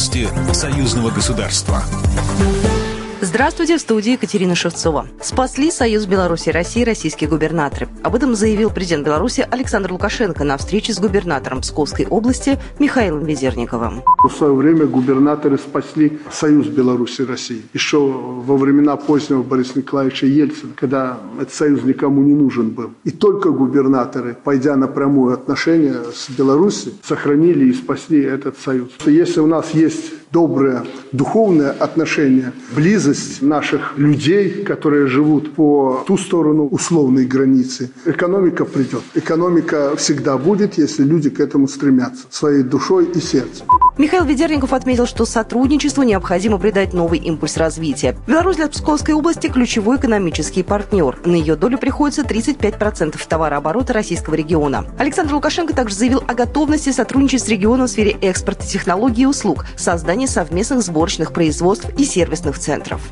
Новости союзного государства. Здравствуйте, в студии Екатерина Шевцова. Спасли Союз Беларуси и России российские губернаторы. Об этом заявил президент Беларуси Александр Лукашенко на встрече с губернатором Псковской области Михаилом Ведерниковым. В свое время губернаторы спасли Союз Беларуси и России. Еще во времена позднего Бориса Николаевича Ельцина, когда этот союз никому не нужен был. И только губернаторы, пойдя на прямое отношение с Беларусью, сохранили и спасли этот союз. Если у нас есть доброе духовное отношение, близость наших людей, которые живут по ту сторону условной границы. Экономика придет. Экономика всегда будет, если люди к этому стремятся своей душой и сердцем. Михаил Ведерников отметил, что сотрудничеству необходимо придать новый импульс развития. Беларусь для Псковской области – ключевой экономический партнер. На ее долю приходится 35% товарооборота российского региона. Александр Лукашенко также заявил о готовности сотрудничать с регионом в сфере экспорта технологий и услуг, создания совместных сборочных производств и сервисных центров.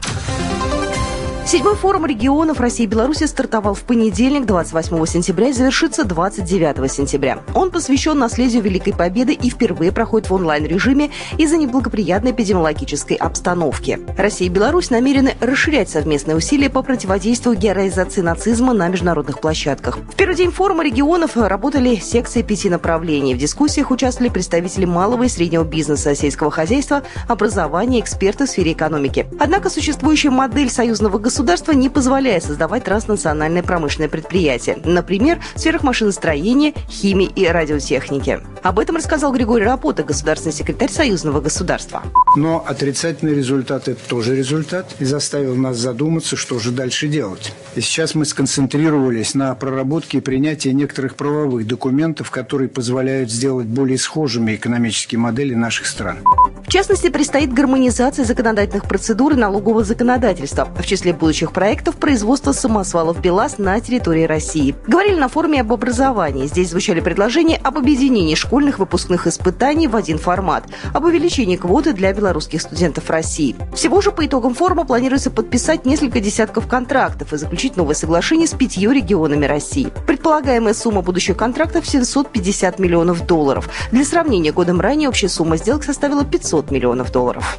Седьмой форум регионов России и Беларуси стартовал в понедельник, 28 сентября, и завершится 29 сентября. Он посвящен наследию Великой Победы и впервые проходит в онлайн-режиме из-за неблагоприятной эпидемиологической обстановки. Россия и Беларусь намерены расширять совместные усилия по противодействию героизации нацизма на международных площадках. В первый день форума регионов работали секции пяти направлений. В дискуссиях участвовали представители малого и среднего бизнеса, сельского хозяйства, образования, эксперты в сфере экономики. Однако существующая модель союзного государства государство не позволяет создавать транснациональные промышленные предприятия, например, в сферах машиностроения, химии и радиотехники. Об этом рассказал Григорий Рапота, государственный секретарь Союзного государства. Но отрицательный результат – это тоже результат и заставил нас задуматься, что же дальше делать. И сейчас мы сконцентрировались на проработке и принятии некоторых правовых документов, которые позволяют сделать более схожими экономические модели наших стран. В частности, предстоит гармонизация законодательных процедур и налогового законодательства. В числе будущих проектов производство самосвалов БелАЗ на территории России. Говорили на форуме об образовании. Здесь звучали предложения об объединении школьных выпускных испытаний в один формат, об увеличении квоты для белорусских студентов России. Всего же по итогам форума планируется подписать несколько десятков контрактов и заключить новое соглашение с пятью регионами России. Предполагаемая сумма будущих контрактов 750 миллионов долларов. Для сравнения, годом ранее общая сумма сделок составила 500 500 миллионов долларов.